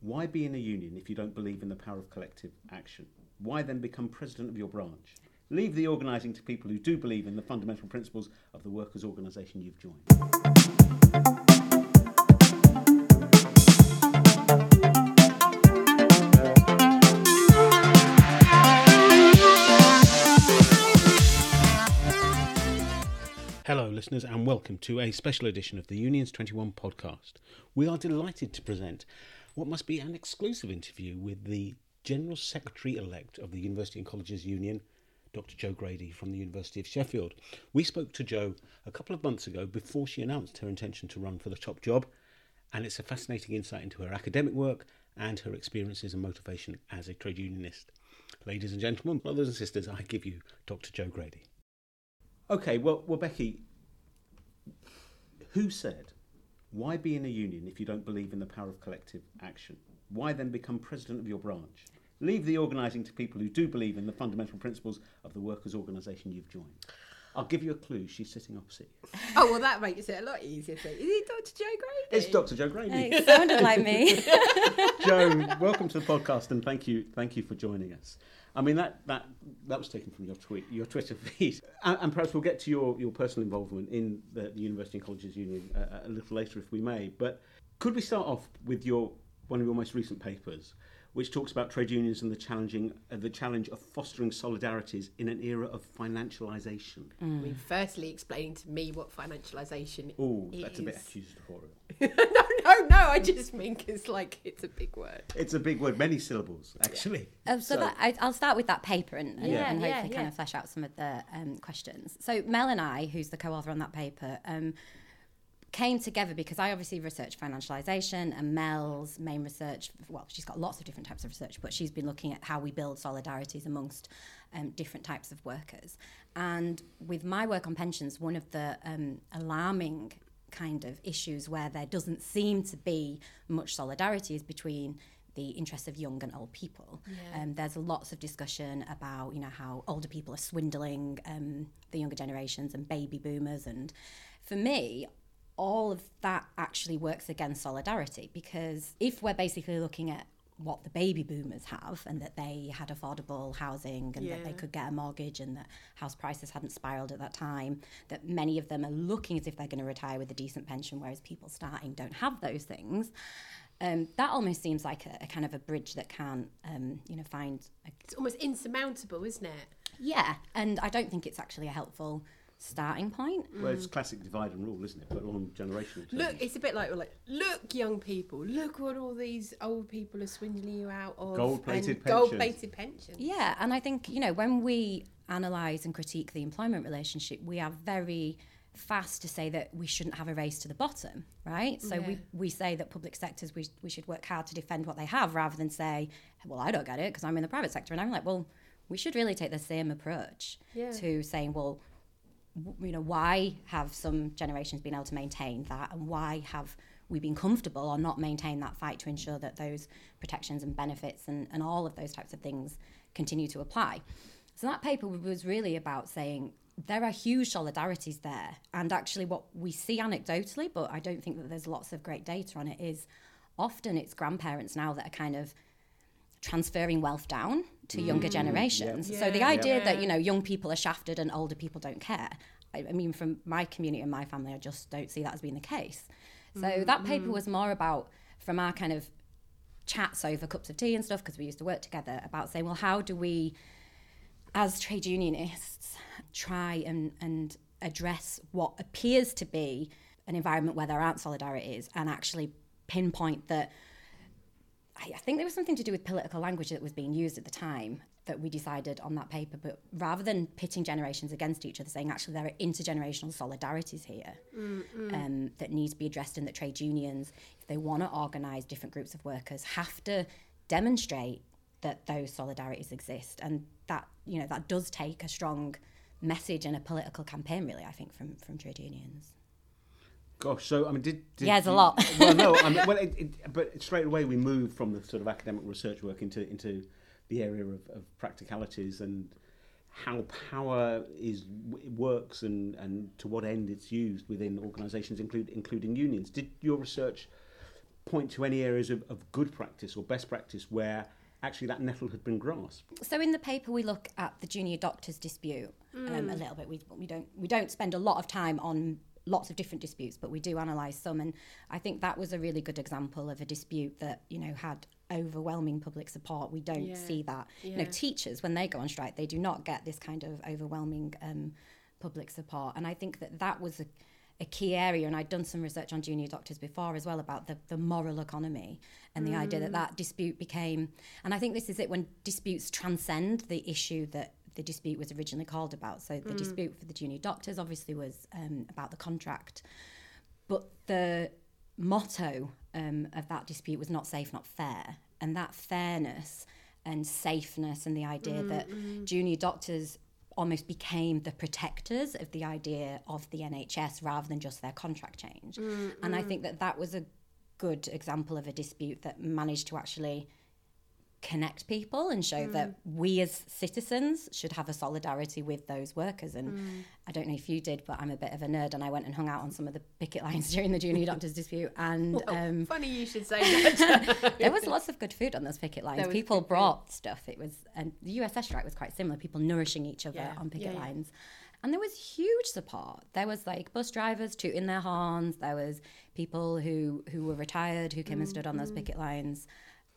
Why be in a union if you don't believe in the power of collective action? Why then become president of your branch? Leave the organising to people who do believe in the fundamental principles of the workers' organisation you've joined. Hello, listeners, and welcome to a special edition of the Unions 21 podcast. We are delighted to present what must be an exclusive interview with the General Secretary elect of the University and Colleges Union, Dr. Jo Grady from the University of Sheffield. We spoke to Jo a couple of months ago before she announced her intention to run for the top job, and it's a fascinating insight into her academic work and her experiences and motivation as a trade unionist. Ladies and gentlemen, brothers and sisters, I give you Dr. Jo Grady. Okay, well, well, Becky, who said, why be in a union if you don't believe in the power of collective action? Why then become president of your branch? Leave the organising to people who do believe in the fundamental principles of the workers' organisation you've joined. I'll give you a clue. She's sitting opposite you. Oh well, that makes it a lot easier. To, is it Dr. Jo Grady? It's Dr. Jo Grady. It sounded like me. Jo, welcome to the podcast, and thank you, thank you for joining us. I mean that that that was taken from your tweet, your Twitter feed, and, and perhaps we'll get to your, your personal involvement in the, the University and Colleges Union uh, a little later if we may. But could we start off with your one of your most recent papers, which talks about trade unions and the challenging uh, the challenge of fostering solidarities in an era of financialisation. I mean, firstly, explaining to me what financialisation Oh, is. that's a bit accusatorial. no, no, no. I just mean because like it's a big word. It's a big word, many syllables actually. Um, so, that, I, I'll start with that paper and, and, Yeah. and hopefully yeah, kind yeah. of flesh out some of the um, questions. So Mel and I, who's the co-author on that paper, um, came together because I obviously research financialisation and Mel's main research, well, she's got lots of different types of research, but she's been looking at how we build solidarities amongst um, different types of workers. And with my work on pensions, one of the um, alarming kind of issues where there doesn't seem to be much solidarity is between the interests of young and old people. Yeah. Um, there's lots of discussion about you know how older people are swindling um, the younger generations and baby boomers, and for me, all of that actually works against solidarity because if we're basically looking at what the baby boomers have and that they had affordable housing and that they could get a mortgage and that house prices hadn't spiraled at that time that many of them are looking as if they're going to retire with a decent pension whereas people starting don't have those things um, that almost seems like a, a kind of a bridge that can't um, you know find a It's almost insurmountable, isn't it? yeah and i don't think it's actually a helpful starting point Well, it's classic divide and rule, isn't it? But on generational terms. Look, it's a bit like we're like, look, young people, look what all these old people are swindling you out of. Gold-plated and pensions. Gold-plated pensions. Yeah, and I think, you know, when we analyse and critique the employment relationship, we are very fast to say that we shouldn't have a race to the bottom, right? So we, Yeah. we say that public sectors, we, we should work hard to defend what they have rather than say, well, I don't get it because I'm in the private sector. And I'm like, well, we should really take the same approach Yeah. to saying, well, w- you know, why have some generations been able to maintain that and why have we been comfortable or not maintain that fight to ensure that those protections and benefits and, and all of those types of things continue to apply. So that paper was really about saying there are huge solidarities there. And actually what we see anecdotally, but I don't think that there's lots of great data on it, is often it's grandparents now that are kind of transferring wealth down to younger mm, generations. So the Yeah. idea that you know young people are shafted and older people don't care. I, I mean, from my community and my family, I just don't see that as being the case. So mm, that paper mm. was more about from our kind of chats over cups of tea and stuff because we used to work together about saying, well, how do we, as trade unionists, try and and address what appears to be an environment where there aren't solidarities and actually pinpoint that I I think there was something to do with political language that was being used at the time that we decided on that paper. But rather than pitting generations against each other, saying actually there are intergenerational solidarities here um, that need to be addressed, and that trade unions, if they want to organise different groups of workers, have to demonstrate that those solidarities exist, and that you know that does take a strong message and a political campaign, really. I think from from trade unions. Gosh, so I mean, did, did Yeah, it's a lot. well, no, I mean, well, it, it, but straight away we moved from the sort of academic research work into into the area of, of practicalities and how power is works and, and to what end it's used within organisations, include, including unions. Did your research point to any areas of, of good practice or best practice where actually that nettle had been grasped? So in the paper we look at the junior doctors dispute um, a little bit. We, we don't we don't spend a lot of time on lots of different disputes, but we do analyse some, and I think that was a really good example of a dispute that you know had overwhelming public support. We don't Yeah. see that. You know, teachers when they go on strike, they do not get this kind of overwhelming um, public support, and I think that that was a a key area, and I'd done some research on junior doctors before as well about the, the moral economy and the idea that that dispute became, and I think this is it when disputes transcend the issue that the dispute was originally called about. So the mm. dispute for the junior doctors obviously was um, about the contract, but the motto um, of that dispute was not safe, not fair, and that fairness and safeness and the idea that mm, mm. junior doctors almost became the protectors of the idea of the NHS rather than just their contract change. And I think that that was a good example of a dispute that managed to actually connect people and show that we as citizens should have a solidarity with those workers and I don't know if you did but I'm a bit of a nerd and I went and hung out on some of the picket lines during the junior doctors dispute and Well, um, funny you should say that. there was lots of good food on those picket lines. People good food. brought stuff. It was, and the USS strike was quite similar. People nourishing each other Yeah, on picket yeah, yeah. lines, and there was huge support. There was like bus drivers tooting their horns. There was people who who were retired who came and stood on those Mm-hmm. picket lines,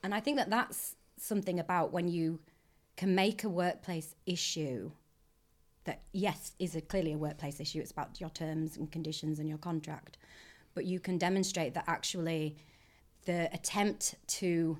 and I think that that's something about when you can make a workplace issue that yes is a clearly a workplace issue it's about your terms and conditions and your contract but you can demonstrate that actually the attempt to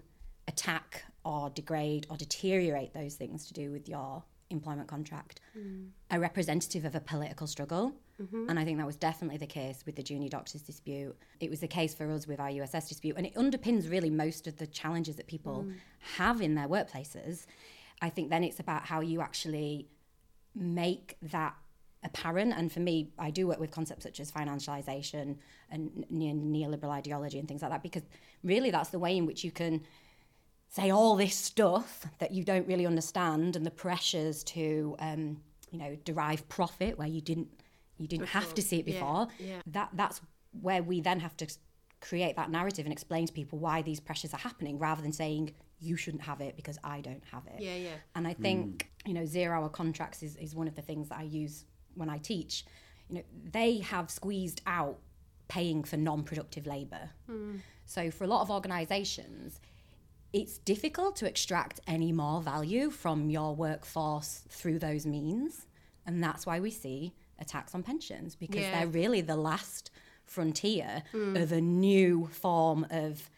attack or degrade or deteriorate those things to do with your employment contract mm. a representative of a political struggle. Mm-hmm. And i think that was definitely the case with the junior doctors dispute. It was the case for us with our uss dispute and it underpins really most of the challenges that people mm. have in their workplaces. I think then it's about how you actually make that apparent. And for me, I do work with concepts such as financialization and ne- neoliberal ideology and things like that, because really that's the way in which you can say all this stuff that you don't really understand and the pressures to, um, you know, derive profit where you didn't you didn't have to see it before. yeah. That that's where we then have to create that narrative and explain to people why these pressures are happening, rather than saying you shouldn't have it because I don't have it. Yeah, yeah. And I think, you know, zero hour contracts is, is one of the things that I use when I teach. You know, they have squeezed out paying for non productive labour. So for a lot of organisations, it's difficult to extract any more value from your workforce through those means. And that's why we see attacks on pensions because Yeah. they're really the last frontier of a new form of,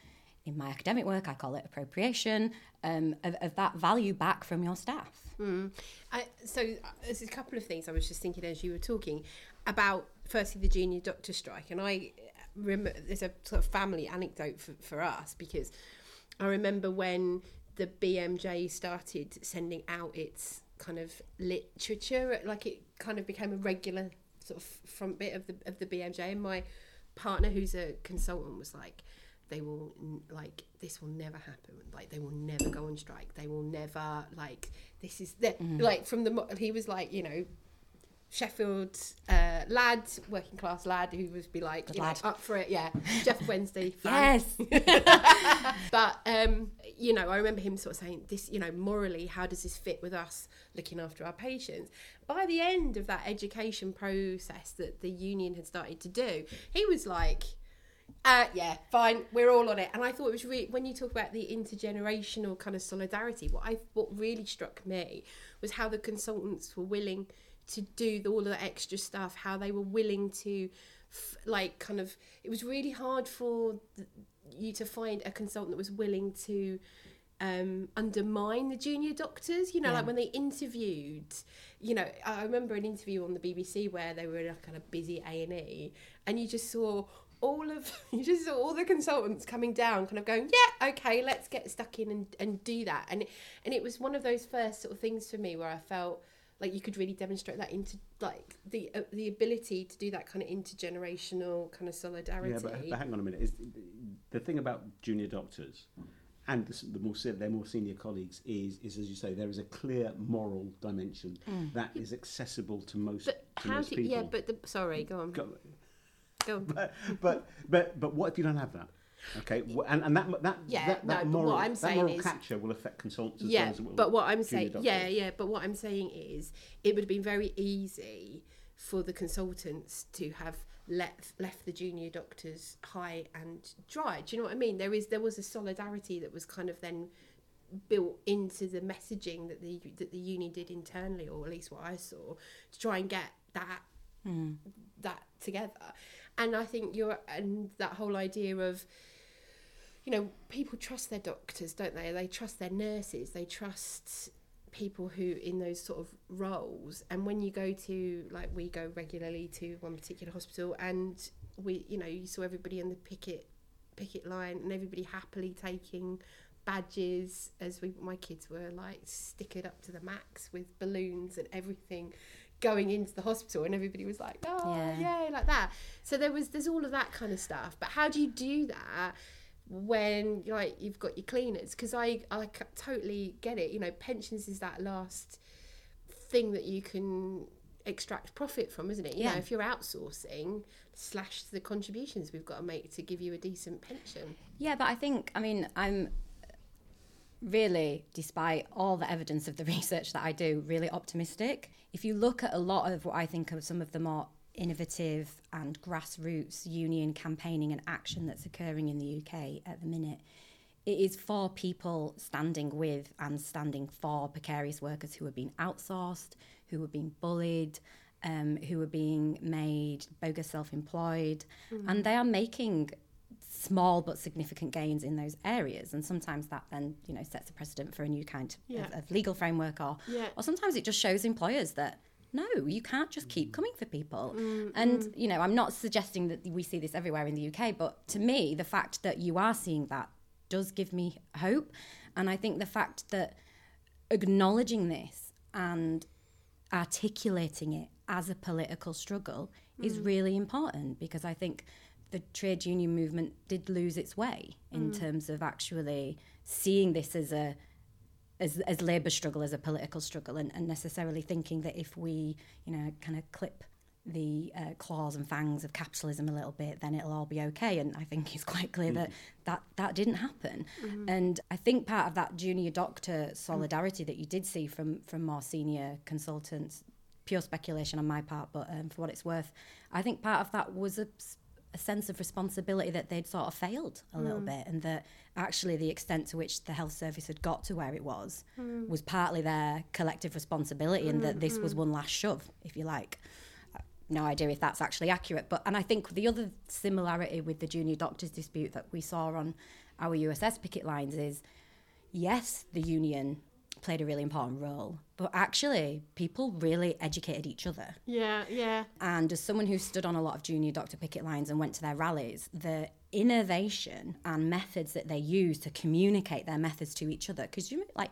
in my academic work, I call it appropriation, um, of, of that value back from your staff. I, so uh, there's a couple of things I was just thinking as you were talking about. Firstly, the junior doctor strike, and I remember there's a sort of family anecdote for, for us because I remember when the BMJ started sending out its kind of literature, like it kind of became a regular sort of front bit of the of the BMJ, and my partner, who's a consultant, was like. They will like this will never happen. Like they will never go on strike. They will never like this is the, mm-hmm. like from the he was like you know Sheffield uh, lad, working class lad who would be like you know, up for it. Yeah, Sheff Wednesday. fan. Yes. But um, you know, I remember him sort of saying this. You know, morally, how does this fit with us looking after our patients? By the end of that education process that the union had started to do, he was like. Uh, yeah, fine. We're all on it, and I thought it was really when you talk about the intergenerational kind of solidarity. What I what really struck me was how the consultants were willing to do the, all of the extra stuff. How they were willing to, f- like, kind of. It was really hard for th- you to find a consultant that was willing to um, undermine the junior doctors. You know, like when they interviewed. You know, I remember an interview on the BBC where they were in a kind of busy A and E, and you just saw all of you just saw all the consultants coming down kind of going yeah okay let's get stuck in and, and do that and and it was one of those first sort of things for me where i felt like you could really demonstrate that into like the uh, the ability to do that kind of intergenerational kind of solidarity Yeah, but, but hang on a minute. Is the thing about junior doctors and the, the more se- their more senior colleagues is is as you say there is a clear moral dimension that is accessible to most but to how most do people. yeah but the, sorry go on Go- go on but, but but but what if you don't have that? Okay, w- and, and that that Yeah, that, that no, but what moral, I'm that moral is- capture will affect consultants as yeah well as it will but what i'm saying yeah yeah but what i'm saying is it would have been very easy for the consultants to have left left the junior doctors high and dry. Do you know what i mean? There is there was a solidarity that was kind of then built into the messaging that the that the uni did internally or at least what i saw to try and get that hmm. that together. And i think you're and that whole idea of you know, people trust their doctors, don't they? They trust their nurses. They trust people who in those sort of roles. And when you go to, like, we go regularly to one particular hospital, and we, you know, you saw everybody in the picket picket line, and everybody happily taking badges as we my kids were like stickered up to the max with balloons and everything going into the hospital and everybody was like oh Yeah. yay like that so there was there's all of that kind of stuff but how do you do that when like you've got your cleaners because I, I totally get it you know pensions is that last thing that you can extract profit from isn't it you know Yeah. if you're outsourcing slash the contributions we've got to make to give you a decent pension Yeah, but I think, I mean, I'm really, despite all the evidence of the research that I do, really optimistic. If you look at a lot of what I think of some of the more innovative and grassroots union campaigning and action that's occurring in the UK at the minute, it is for people standing with and standing for precarious workers who are being outsourced, who are being bullied, um, who are being made bogus self-employed, and they are making small but significant gains in those areas and sometimes that then you know sets a precedent for a new kind Yeah. of, of legal framework or Yeah. or sometimes it just shows employers that no you can't just keep mm. coming for people. Mm, and mm. you know i'm not suggesting that we see this everywhere in the uk but to me the fact that you are seeing that does give me hope. And i think the fact that acknowledging this and articulating it as a political struggle is mm. really important because I think the trade union movement did lose its way in terms of actually seeing this as a as, as labour struggle as a political struggle and, and necessarily thinking that if we you know kind of clip the uh, claws and fangs of capitalism a little bit then it'll all be okay. And I think it's quite clear that that that didn't happen. And I think part of that junior doctor solidarity that you did see from from more senior consultants pure speculation on my part but um, for what it's worth I think part of that was a a sense of responsibility that they'd sort of failed a little mm. bit and that actually the extent to which the health service had got to where it was mm. was partly their collective responsibility and that mm, this was one last shove if you like. Uh, no idea if that's actually accurate but and I think the other similarity with the junior doctors dispute that we saw on our USS picket lines is yes the union played a really important role but actually people really educated each other. Yeah yeah. And as someone who stood on a lot of junior doctor picket lines and went to their rallies, the innovation and methods that they use to communicate their methods to each other, because you like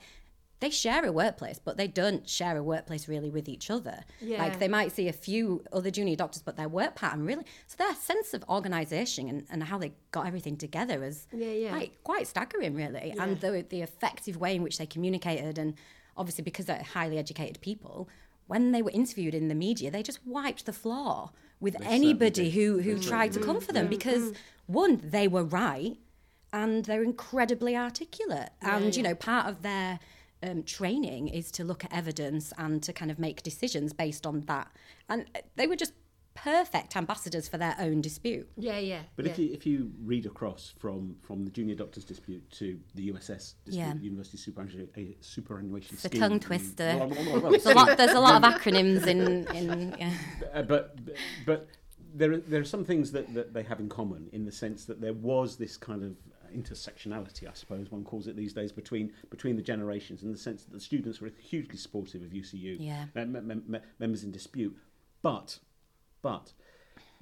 they share a workplace, but they don't share a workplace really with each other. Yeah. Like they might see a few other junior doctors, but their work pattern really so their sense of organisation and, and how they got everything together is Yeah, yeah. like quite staggering really. And the the effective way in which they communicated and obviously because they're highly educated people, when they were interviewed in the media, they just wiped the floor with anybody did. who who tried to come for them because mm. one, they were right and they're incredibly articulate. and you know, part of their um, training is to look at evidence and to kind of make decisions based on that. And they were just perfect ambassadors for their own dispute. yeah yeah But yeah. if you if you read across from from the junior doctors dispute to the USS dispute, Yeah. University Superannuation, uh, superannuation It's a scheme, tongue twister. There's a lot. There's a lot of acronyms in in. Yeah. Uh, but but there are, there are some things that, that they have in common in the sense that there was this kind of intersectionality, I suppose one calls it these days, between between the generations, in the sense that the students were hugely supportive of UCU, Yeah. mem- mem- mem- members in dispute, but but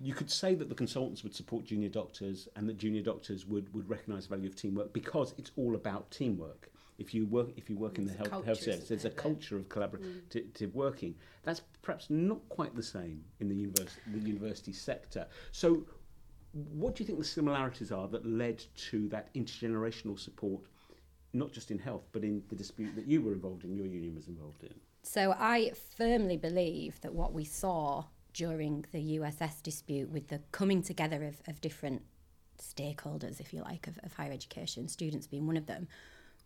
you could say that the consultants would support junior doctors and that junior doctors would, would recognise the value of teamwork because it's all about teamwork. If you work if you work in the It's a health, health service, there's a it, that- culture of collaborative working. That's perhaps not quite the same in the university, the university sector. So, what do you think the similarities are that led to that intergenerational support, not just in health, but in the dispute that you were involved in, your union was involved in? So I firmly believe that what we saw during the USS dispute with the coming together of, of different stakeholders, if you like, of, of higher education, students being one of them,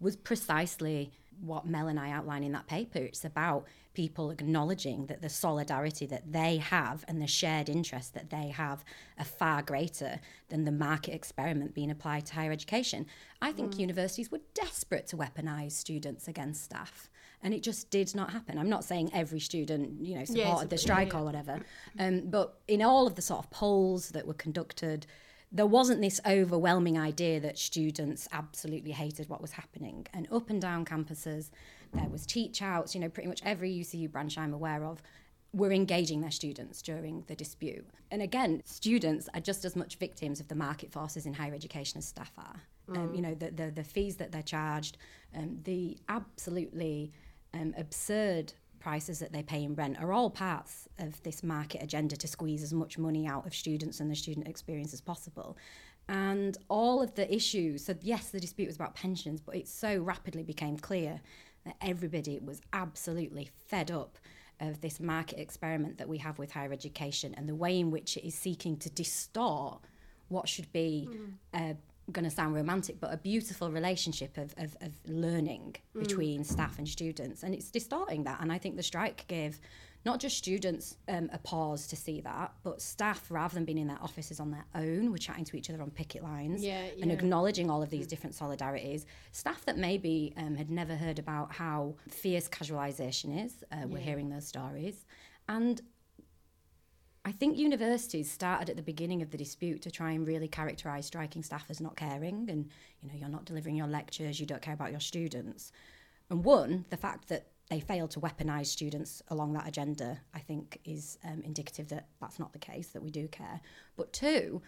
was precisely what Mel and I outline in that paper. It's about people acknowledging that the solidarity that they have and the shared interest that they have are far greater than the market experiment being applied to higher education. I think mm. universities were desperate to weaponise students against staff. And it just did not happen. I'm not saying every student, you know, supported the strike yeah. or whatever, um, but in all of the sort of polls that were conducted, there wasn't this overwhelming idea that students absolutely hated what was happening. And up and down campuses, there was teach outs, you know, pretty much every UCU branch I'm aware of were engaging their students during the dispute. And again, students are just as much victims of the market forces in higher education as staff are. Mm. Um, you know, the, the, the fees that they're charged, um, the absolutely um, absurd prices that they pay in rent are all parts of this market agenda to squeeze as much money out of students and the student experience as possible. And all of the issues, so yes, the dispute was about pensions, but it so rapidly became clear that everybody was absolutely fed up of this market experiment that we have with higher education and the way in which it is seeking to distort what should be mm. a going to sound romantic, but a beautiful relationship of, of, of learning mm. between staff and students. And it's distorting that. And I think the strike gave not just students um, a pause to see that, but staff, rather than being in their offices on their own, were chatting to each other on picket lines yeah, yeah. and acknowledging all of these different solidarities. Staff that maybe um, had never heard about how fierce casualisation is, uh, yeah. we're hearing those stories. And I think universities started at the beginning of the dispute to try and really characterise striking staff as not caring and, you know, you're not delivering your lectures, you don't care about your students. And one, the fact that they failed to weaponise students along that agenda, I think, is um, indicative that that's not the case, that we do care. But two,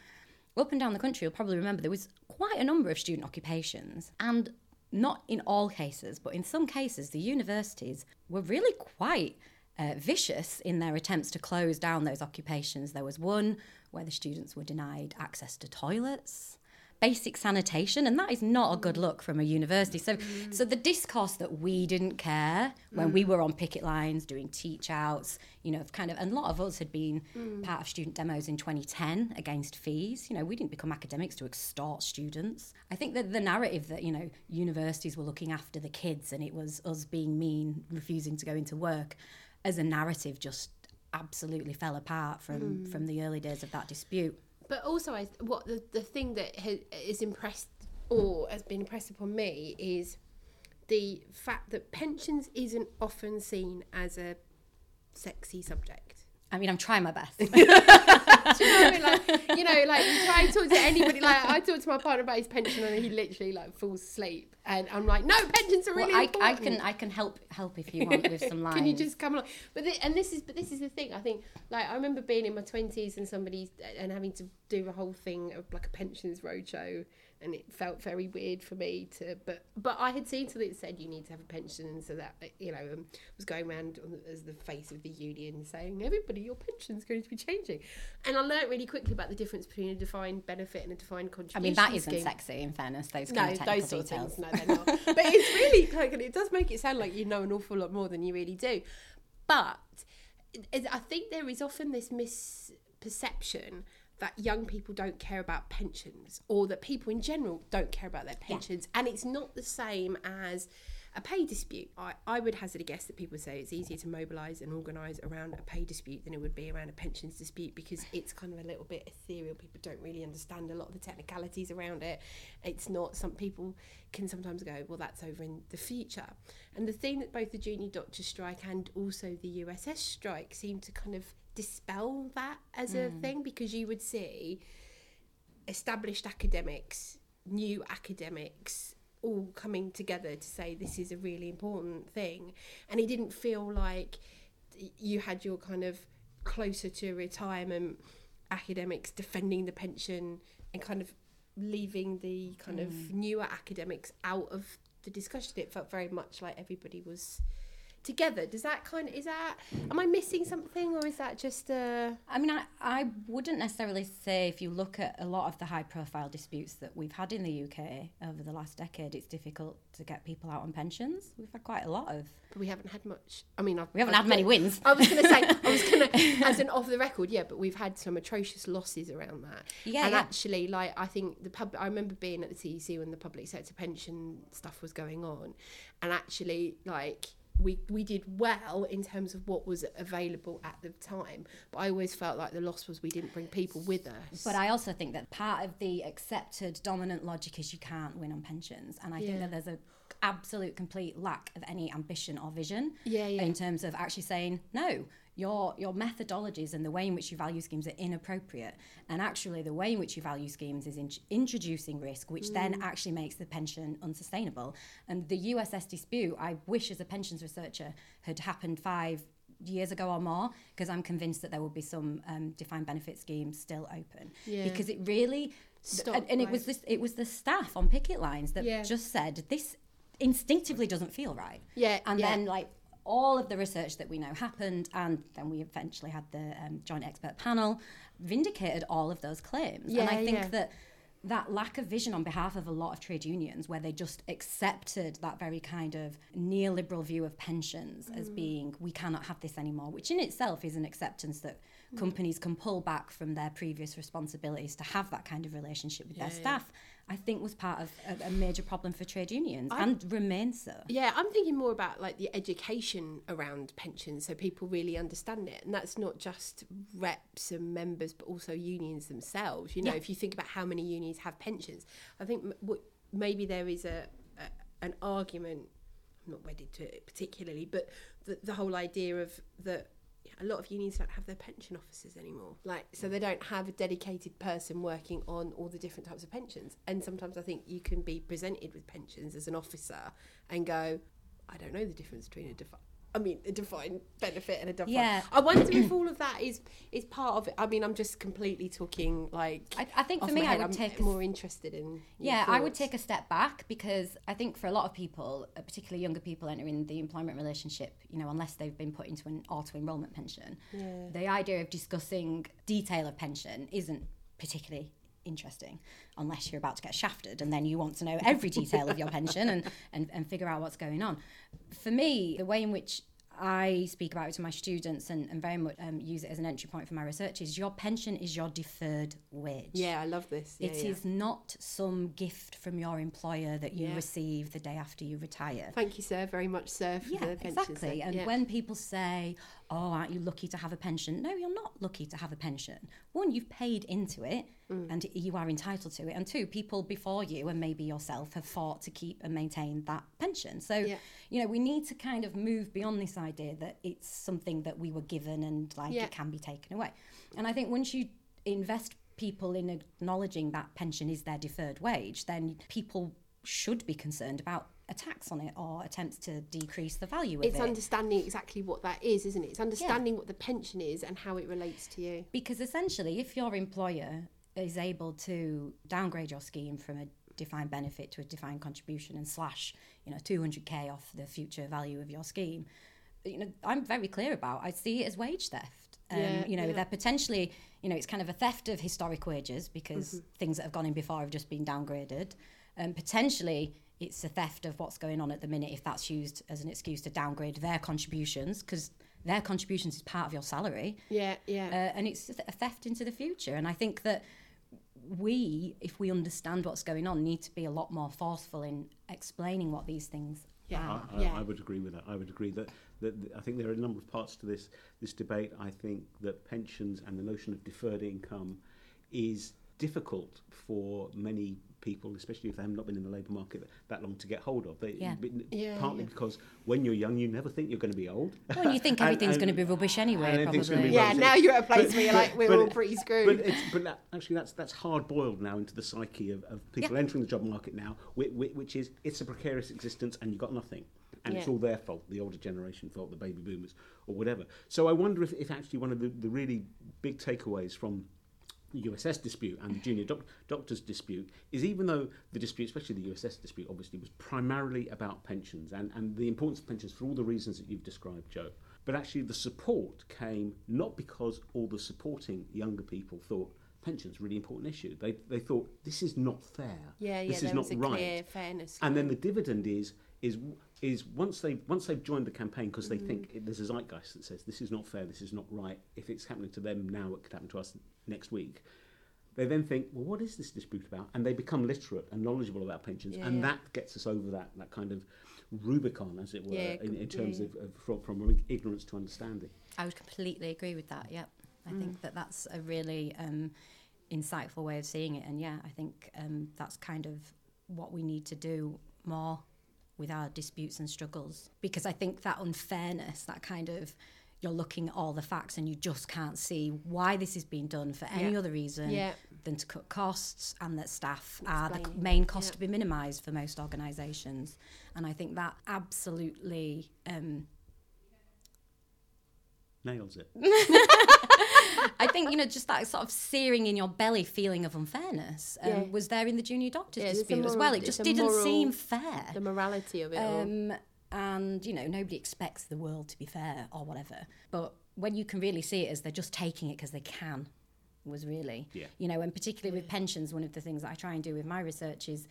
up and down the country, you'll probably remember there was quite a number of student occupations. And not in all cases, but in some cases, the universities were really quite uh, vicious in their attempts to close down those occupations. There was one where the students were denied access to toilets, basic sanitation, and that is not a good look from a university. So, mm. so the discourse that we didn't care when mm. we were on picket lines doing teach outs, you know, kind of, and a lot of us had been mm. part of student demos in 2010 against fees. You know, we didn't become academics to extort students. I think that the narrative that you know universities were looking after the kids and it was us being mean, refusing to go into work as a narrative just absolutely fell apart from mm. from the early days of that dispute. But also, I, what the the thing that has, is impressed or has been impressed upon me is the fact that pensions isn't often seen as a sexy subject. I mean, I'm trying my best. you, know, like, you know, like you try to talk to anybody. Like I talked to my partner about his pension, and he literally like falls asleep. And I'm like, no, pensions are really well, I, important. I can, I can help help if you want with some lines. can you just come along? But the, and this is, but this is the thing. I think, like, I remember being in my twenties and somebody and having to do a whole thing of like a pensions roadshow and it felt very weird for me to but but I had seen something that said you need to have a pension and so that you know um, was going around as the face of the union saying everybody your pension's going to be changing and I learned really quickly about the difference between a defined benefit and a defined contribution I mean that isn't sexy in fairness those no, kind of those sort details. things no but it's really like it does make it sound like you know an awful lot more than you really do. But I think there is often this misperception that young people don't care about pensions or that people in general don't care about their pensions. Yeah. and it's not the same as a pay dispute I, I would hazard a guess that people say it's easier to mobilise and organise around a pay dispute than it would be around a pensions dispute because it's kind of a little bit ethereal. People don't really understand a lot of the technicalities around it. It's not some people can sometimes go well that's over in the future. And the thing that both the junior doctors strike and also the USS strike seem to kind of dispel that as mm. a thing because you would see established academics, new academics all coming together to say this is a really important thing. And it didn't feel like you had your kind of closer to retirement academics defending the pension and kind of leaving the kind mm. of newer academics out of the discussion. It felt very much like everybody was together. Does that kind of is that? Am I missing something, or is that just a i mean, I, I wouldn't necessarily say if you look at a lot of the high profile disputes that we've had in the UK over the last decade, it's difficult to get people out on pensions. We've had quite a lot of. But we haven't had much. I mean, I've, We haven't I've had many wins. I was going to say, I was going to, as an off the record, yeah, but we've had some atrocious losses around that. Yeah, and yeah. actually, like, I think the pub. I remember being at the CEC when the public sector pension stuff was going on, and actually, like. We, we did well in terms of what was available at the time, but I always felt like the loss was we didn't bring people with us. But I also think that part of the accepted dominant logic is you can't win on pensions, and I Yeah. think that there's a absolute complete lack of any ambition or vision Yeah, yeah. in terms of actually saying no. Your your methodologies and the way in which you value schemes are inappropriate, and actually the way in which you value schemes is in, introducing risk, which Mm. then actually makes the pension unsustainable. And the USS dispute, I wish as a pensions researcher had happened five years ago or more because I'm convinced that there will be some um, defined benefit schemes still open Yeah. because it really Stop, and, and it was this it was the staff on picket lines that Yeah. just said this instinctively doesn't feel right Yeah, and yeah. then like all of the research that we know happened and then we eventually had the um, joint expert panel vindicated all of those claims and I think yeah. that that lack of vision on behalf of a lot of trade unions where they just accepted that very kind of neoliberal view of pensions as Mm. being we cannot have this anymore which in itself is an acceptance that Mm. companies can pull back from their previous responsibilities to have that kind of relationship with Yeah, their yeah. I think was part of a, a major problem for trade unions I- and remains so Yeah, I'm thinking more about like the education around pensions so people really understand it. And that's not just reps and members, but also unions themselves. You know, Yeah. if you think about how many unions have pensions, I think what, maybe there is a, a an argument. I'm not wedded to it particularly, but the, the whole idea of that a lot of unions don't have their pension officers anymore. Like, so they don't have a dedicated person working on all the different types of pensions. And sometimes I think you can be presented with pensions as an officer and go, I don't know the difference between a defi- I mean, a defined benefit and a defined. Yeah. I wonder if all of that is is part of it. I mean, I'm just completely talking like. I, I think for me I would I'm take a more interested in. Yeah, I would take a step back because I think for a lot of people, uh, particularly younger people entering the employment relationship, you know, unless they've been put into an auto enrolment pension, Yeah. the idea of discussing detail of pension isn't particularly interesting unless you're about to get shafted and then you want to know every detail of your pension and, and, and figure out what's going on. For me, the way in which I speak about it to my students and, and very much um, use it as an entry point for my research is your pension is your deferred wage. Yeah, I love this. Yeah, It is yeah. not some gift from your employer that you Yeah. receive the day after you retire. Thank you, sir, very much, sir, for Yeah, the pensions. exactly. And when people say, "Oh, aren't you lucky to have a pension?" No, you're not lucky to have a pension. One, you've paid into it, Mm. and you are entitled to it. And two, people before you and maybe yourself have fought to keep and maintain that pension. So, Yeah. you know, we need to kind of move beyond this idea that it's something that we were given and like Yeah. it can be taken away. And I think once you invest people in acknowledging that pension is their deferred wage, then people should be concerned about a tax on it or attempts to decrease the value of it's it. understanding exactly what that is, isn't it? It's understanding what the pension is and how it relates to you. because essentially, if your employer is able to downgrade your scheme from a defined benefit to a defined contribution and slash, you know, 200k off the future value of your scheme, you know, I'm very clear about. I see it as wage theft. Um, Yeah, you know, yeah. they're potentially, you know, it's kind of a theft of historic wages because Mm-hmm. things that have gone in before have just been downgraded. Um, potentially, it's a theft of what's going on at the minute if that's used as an excuse to downgrade their contributions because their contributions is part of your salary Yeah, yeah. uh, and it's a theft into the future. And I think that we, if we understand what's going on, need to be a lot more forceful in explaining what these things Yeah. I, are. I, Yeah. I would agree with that. I would agree that, that I think there are a number of parts to this this debate. I think that pensions and the notion of deferred income is difficult for many people, especially if they have not been in the labour market that long to get hold of. They, Yeah. b- Yeah, partly yeah. because when you're young, you never think you're going to be old. Well, you think everything's going to be rubbish anyway, everything's gonna probably. be yeah, rubbish. now you're at a place where you're like, we're but all pretty screwed. But, it's, but that, actually, that's that's hard boiled now into the psyche of, of people Yeah. entering the job market now, which, which is it's a precarious existence and you've got nothing. And it's all their fault, the older generation fault, the baby boomers, or whatever. So I wonder if, if actually one of the, the really big takeaways from USS dispute and the junior doc- doctors dispute is even though the dispute, especially the USS dispute, obviously was primarily about pensions and, and the importance of pensions for all the reasons that you've described, Jo. But actually, the support came not because all the supporting younger people thought pensions really important issue. They, they thought this is not fair. Yeah, yeah, this is not right. fairness. And then the dividend is is is once they once they've joined the campaign because they think it, there's a zeitgeist that says this is not fair, this is not right. If it's happening to them now, it could happen to us next week. They then think, well, what is this dispute about? And they become literate and knowledgeable about pensions, Yeah, and yeah. that gets us over that that kind of Rubicon, as it were, Yeah, in, in terms of, of from, from ignorance to understanding. I would completely agree with that. Yep. I Mm. think that that's a really um, insightful way of seeing it. And yeah, I think um, that's kind of what we need to do more with our disputes and struggles. Because I think that unfairness, that kind of you're looking at all the facts and you just can't see why this is being done for any Yeah. other reason Yeah. than to cut costs and that staff are the main cost yeah. to be minimised for most organisations. And I think that absolutely um, Nails it. I think you know just that sort of searing in your belly feeling of unfairness um, Yeah. was there in the junior doctors Yeah, there's a dispute as well. It just didn't moral- seem fair. the morality of it all. Um, and you know nobody expects the world to be fair or whatever, but when you can really see it as they're just taking it because they can, was really Yeah. you know, and particularly with pensions, one of the things that I try and do with my research is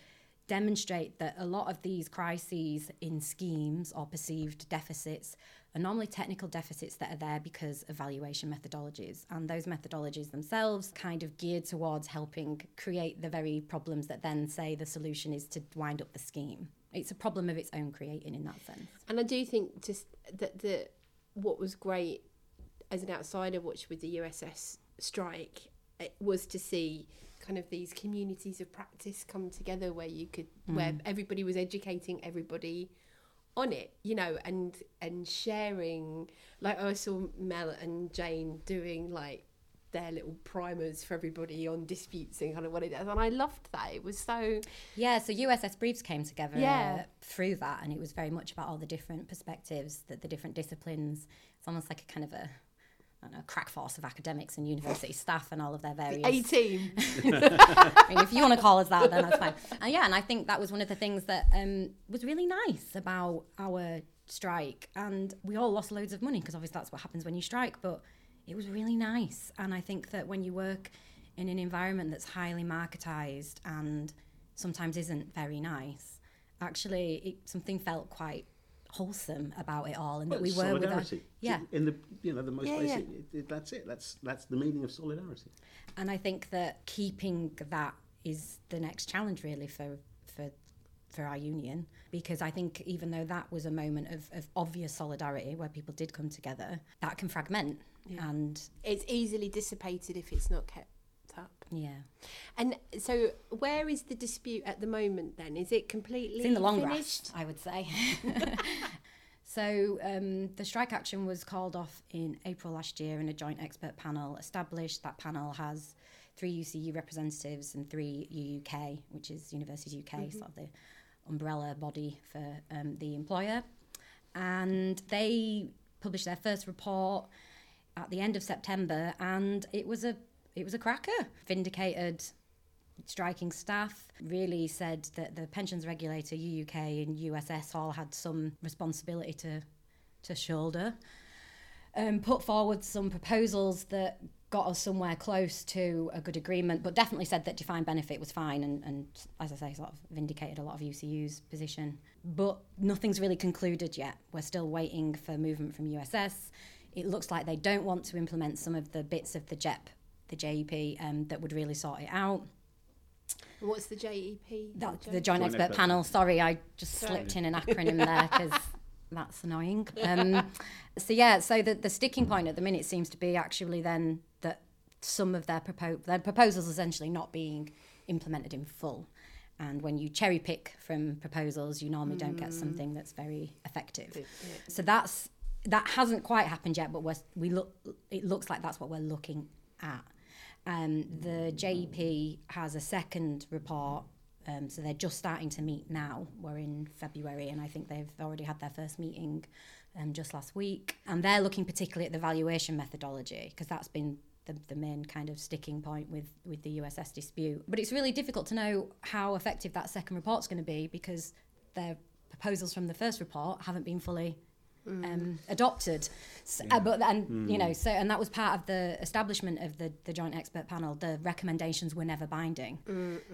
demonstrate that a lot of these crises in schemes or perceived deficits are normally technical deficits that are there because of valuation methodologies. And those methodologies themselves kind of geared towards helping create the very problems that then say the solution is to wind up the scheme. It's a problem of its own creating in that sense. And I do think just that the what was great as an outsider watch with the USS strike it was to see kind of these communities of practice come together where you could where mm. everybody was educating everybody on it you know and and sharing like I saw Mel and Jane doing like their little primers for everybody on disputes and kind of what it is and I loved that it was so Yeah, so USS Briefs came together Yeah. uh, through that, and it was very much about all the different perspectives, that the different disciplines. It's almost like a kind of a, know, crack force of academics and university staff and all of their various. A team I mean, if you want to call us that, then that's fine. And yeah, and I think that was one of the things that um, was really nice about our strike. And we all lost loads of money because obviously that's what happens when you strike. But it was really nice. And I think that when you work in an environment that's highly marketized and sometimes isn't very nice, actually, it, something felt quite wholesome about it all, and Well, that we it's were with our, solidarity. yeah. In the you know the most Yeah, basic. It, it, that's it. That's that's the meaning of solidarity. and I think that keeping that is the next challenge really for for for our union because I think even though that was a moment of, of obvious solidarity where people did come together, that can fragment and it's easily dissipated if it's not kept up. yeah, And so, where is the dispute at the moment? Then is it completely it's in the long finished? grass, I would say. so um, the strike action was called off in April last year, and a joint expert panel established. That panel has three UCU representatives and three UUK, which is Universities UK, sort of the umbrella body for um, the employer. And they published their first report at the end of September, and it was a it was a cracker. Vindicated striking staff really said that the pensions regulator UUK and USS all had some responsibility to to shoulder. Um, put forward some proposals that got us somewhere close to a good agreement, but definitely said that defined benefit was fine and, and as I say, sort of vindicated a lot of UCU's position. But nothing's really concluded yet. We're still waiting for movement from USS. It looks like they don't want to implement some of the bits of the JEP, the JEP, um, that would really sort it out. What's the JEP? That, Jo- the joint, Joint expert, expert panel. Sorry, I just Sorry. slipped in an acronym there because that's annoying. Um, so yeah, so the, the sticking point at the minute seems to be actually then that some of their propo- their proposals essentially not being implemented in full. And when you cherry pick from proposals, you normally don't get something that's very effective. So that's that hasn't quite happened yet, but we're, we look. It looks like that's what we're looking at. Um, the JEP has a second report, um, so they're just starting to meet now. We're in February, and I think they've already had their first meeting um, just last week. And they're looking particularly at the valuation methodology because that's been the, the main kind of sticking point with, with the USS dispute. But it's really difficult to know how effective that second report's going to be because their proposals from the first report haven't been fully um, adopted. So, uh, but and you know, so and that was part of the establishment of the the joint expert panel. The recommendations were never binding.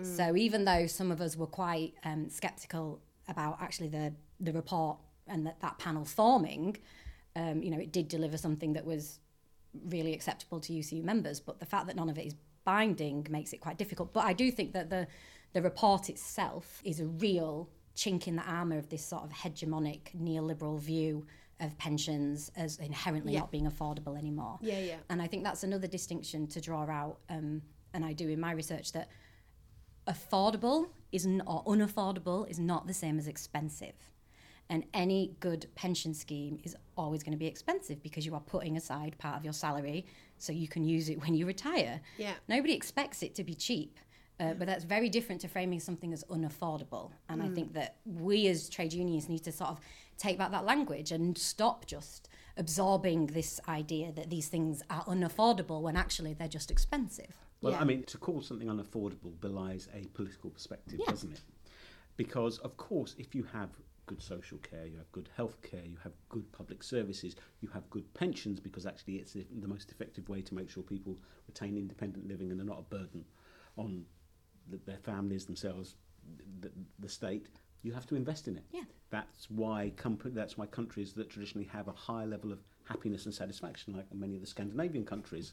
So even though some of us were quite um, skeptical about actually the the report and that that panel forming, um, you know, it did deliver something that was really acceptable to UCU members. But the fact that none of it is binding makes it quite difficult. But I do think that the the report itself is a real chink in the armour of this sort of hegemonic neoliberal view of pensions as inherently Yeah. not being affordable anymore. Yeah, yeah. And I think that's another distinction to draw out, um, and I do in my research that affordable is n- or unaffordable is not the same as expensive. And any good pension scheme is always going to be expensive because you are putting aside part of your salary so you can use it when you retire. Yeah. Nobody expects it to be cheap. Uh, but that's very different to framing something as unaffordable. And I think that we as trade unions need to sort of take back that language and stop just absorbing this idea that these things are unaffordable when actually they're just expensive. Well, Yeah. I mean, to call something unaffordable belies a political perspective, Yeah. doesn't it? Because, of course, if you have good social care, you have good health care, you have good public services, you have good pensions, because actually it's the the most effective way to make sure people retain independent living and they're not a burden on the, their families, themselves, the, the state. You have to invest in it. Yeah. That's why compa- that's why countries that traditionally have a high level of happiness and satisfaction, like many of the Scandinavian countries,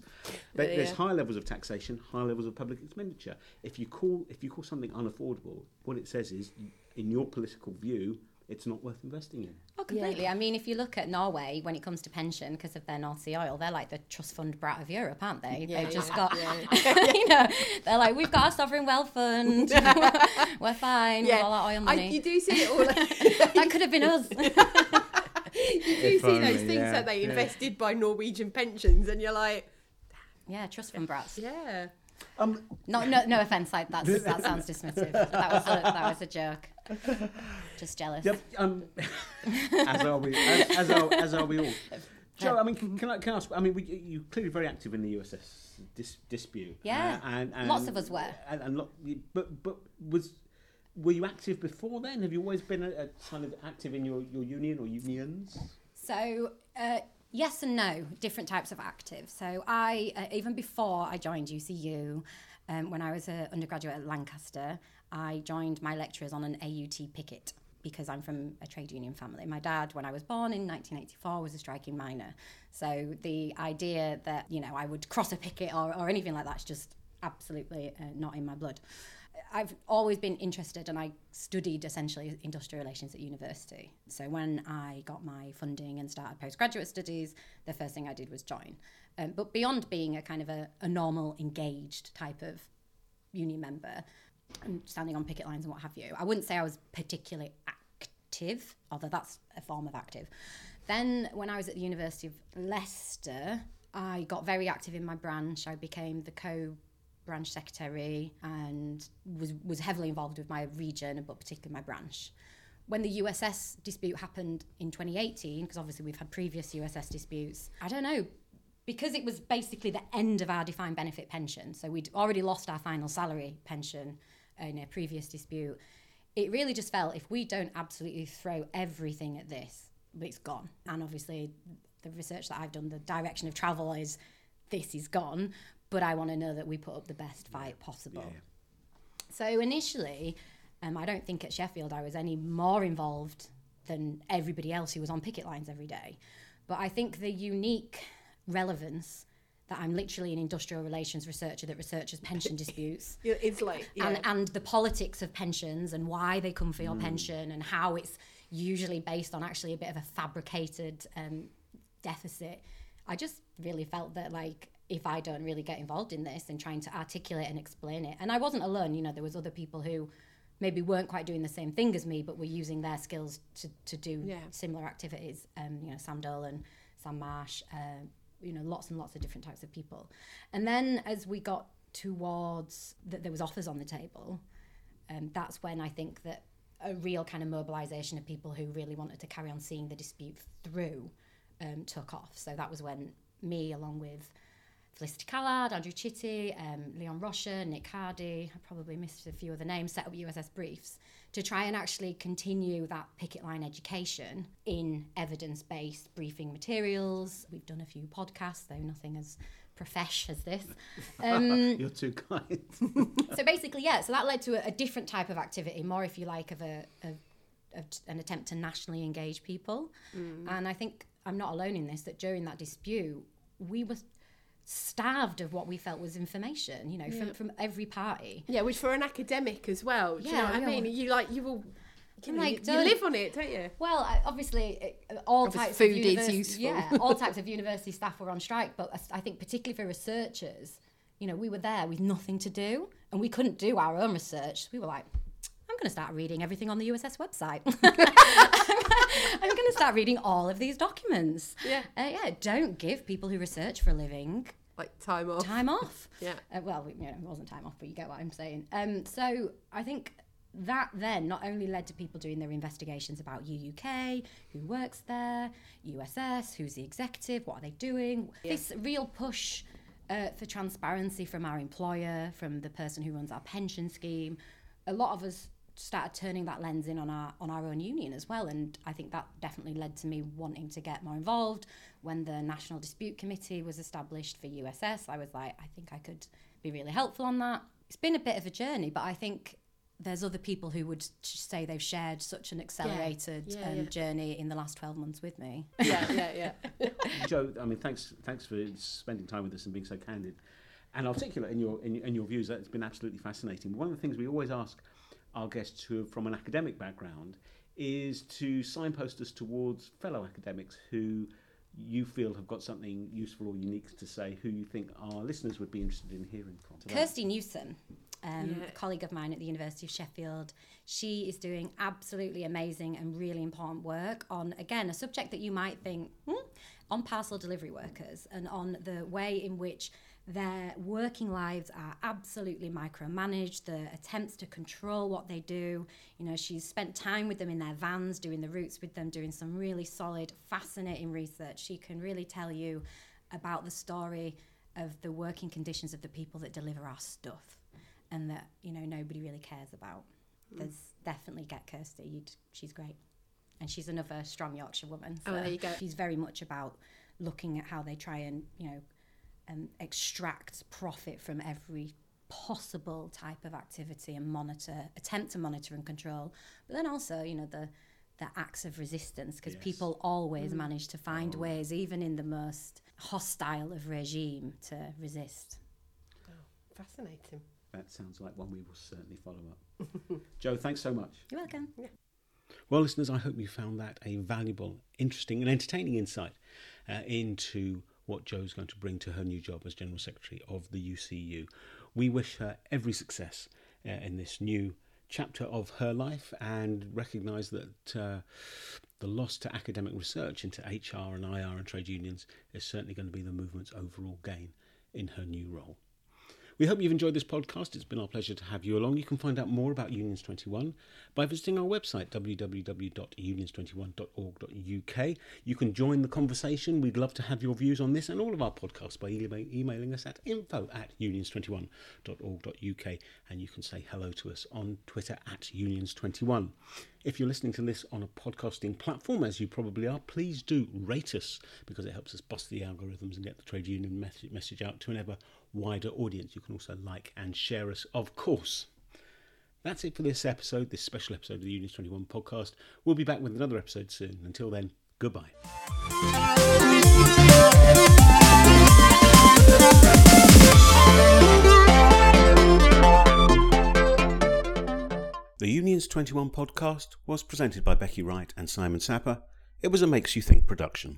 there- there's high levels of taxation, high levels of public expenditure. If you call if you call something unaffordable, what it says is, in your political view, it's not worth investing in. Oh, completely. I mean, if you look at Norway when it comes to pension, because of their North Sea oil, they're like the trust fund brat of Europe, aren't they? Yeah, They've just got, yeah. you know, they're like, we've got our sovereign wealth fund, we're fine with all our oil I, money. you do see it all. that could have been us. you do If see those things yeah, that they yeah. invested by Norwegian pensions, and you're like, yeah, trust fund brats. yeah. Um, No, no, no offense. Like that's that sounds dismissive. That was a, that was a joke. Just jealous. Yep, um, as are we, as, as, are, as are we all. Jo, I mean, can, can I can I ask? I mean, we, you clearly very active in the USS dis, dispute. Yeah, uh, and, and lots of us were. And, and lot, but but was were you active before then? Have you always been a, a kind of active in your, your union or unions? So, uh, yes and no, different types of active. So, I, uh, even before I joined UCU, um, when I was an undergraduate at Lancaster, I joined my lecturers on an AUT picket because I'm from a trade union family. My dad, when I was born in 1984, was a striking miner. So, the idea that, you know, I would cross a picket or, or anything like that's just absolutely uh, not in my blood. I've always been interested and I studied essentially industrial relations at university. So when I got my funding and started postgraduate studies, the first thing I did was join. Um, but beyond being a kind of a, a normal, engaged type of union member and standing on picket lines and what have you, I wouldn't say I was particularly active, although that's a form of active. Then when I was at the University of Leicester, I got very active in my branch. I became the co branch secretary and was, was heavily involved with my region, but particularly my branch. When the USS dispute happened in 2018, because obviously we've had previous USS disputes, I don't know, because it was basically the end of our defined benefit pension, so we'd already lost our final salary pension in a previous dispute, it really just felt if we don't absolutely throw everything at this, it's gone. And obviously, the research that I've done, the direction of travel is this is gone, but I want to know that we put up the best fight possible. Yeah. So initially, um, I don't think at Sheffield I was any more involved than everybody else who was on picket lines every day. But I think the unique relevance that I'm literally an industrial relations researcher that researches pension disputes Yeah, It's like, yeah. and, and the politics of pensions and why they come for your pension and how it's usually based on actually a bit of a fabricated um, deficit. I just really felt that like if I don't really get involved in this and trying to articulate and explain it, and I wasn't alone. You know, there was other people who maybe weren't quite doing the same thing as me, but were using their skills to, to do Yeah. similar activities. Um, you know, Sam Dolan, Sam Marsh, uh, you know, lots and lots of different types of people. And then as we got towards that, there was offers on the table. Um, that's when I think that a real kind of mobilisation of people who really wanted to carry on seeing the dispute through um, took off. So that was when me, along with Felicity Callard, Andrew Chitty, um, Leon Rocha, Nick Hardy, I probably missed a few other names, set up USS Briefs to try and actually continue that picket line education in evidence based briefing materials. We've done a few podcasts, though nothing as profesh as this. Um, You're too kind. so basically, yeah, so that led to a, a different type of activity, more if you like, of a, of, of an attempt to nationally engage people. And I think I'm not alone in this, that during that dispute, we were starved of what we felt was information, you know, from, from every party. Yeah, which for an academic as well. Do you know Yeah, what I yeah. mean? You like you will. You, know, Like, you, you live on it, don't you? Well, I- obviously, all Obviously types food of is university, useful. yeah, all types of university staff were on strike. But I- I think particularly for researchers, you know, we were there with nothing to do, and we couldn't do our own research. We were like, I'm going to start reading everything on the USS website. I'm going to start reading all of these documents. Yeah. uh, yeah. Don't give people who research for a living Like time off. time off. Yeah. Uh, well, you know, it wasn't time off, but you get what I'm saying. Um, so I think that then not only led to people doing their investigations about UUK, who works there, USS, who's the executive, what are they doing? This real push uh, for transparency from our employer, from the person who runs our pension scheme. A lot of us started turning that lens in on our on our own union as well and I think that definitely led to me wanting to get more involved when the National Dispute Committee was established for USS I was like I think I could be really helpful on that it's been a bit of a journey but I think there's other people who would say they've shared such an accelerated Yeah, um, yeah. journey in the last 12 months with me yeah, yeah, yeah. Jo, I mean, thanks, thanks for spending time with us and being so candid and articulate in your in, your- in your views. That's been absolutely fascinating. One of the things we always ask our guests who are from an academic background is to signpost us towards fellow academics who you feel have got something useful or unique to say, who you think our listeners would be interested in hearing from. today. Kirsty Newsome, um, Yeah. a colleague of mine at the University of Sheffield, she is doing absolutely amazing and really important work on, again, a subject that you might think, hmm, on parcel delivery workers and on the way in which their working lives are absolutely micromanaged, the attempts to control what they do. You know, she's spent time with them in their vans, doing the routes with them, doing some really solid, fascinating research. She can really tell you about the story of the working conditions of the people that deliver our stuff and that, you know, nobody really cares about. Hmm. There's definitely get Kirsty. You'd, she's great. And she's another strong Yorkshire woman. Oh, there you go. She's very much about looking at how they try and, you know, um, extract profit from every possible type of activity and monitor, attempt to monitor and control. But then also, you know, the the acts of resistance because Yes. people always manage to find ways, even in the most hostile of regime, to resist. Fascinating. That sounds like one we will certainly follow up. Jo, thanks so much. You're welcome. Well, listeners, I hope you found that a valuable, interesting, and entertaining insight uh, into what Jo's going to bring to her new job as General Secretary of the UCU. We wish her every success uh, in this new chapter of her life and recognise that uh, the loss to academic research into HR and IR and trade unions is certainly going to be the movement's overall gain in her new role. We hope you've enjoyed this podcast. It's been our pleasure to have you along. You can find out more about Unions 21 by visiting our website www.unions21.org.uk. You can join the conversation. We'd love to have your views on this and all of our podcasts by emailing us at info at unions21.org.uk and you can say hello to us on Twitter at Unions21. If you're listening to this on a podcasting platform, as you probably are, please do rate us because it helps us bust the algorithms and get the trade union message, out to an ever wider audience. You can also like and share us, of course. That's it for this episode, this special episode of the Unions 21 podcast. We'll be back with another episode soon. Until then, goodbye. The Unions 21 podcast was presented by Becky Wright and Simon Sapper. It was a Makes You Think production.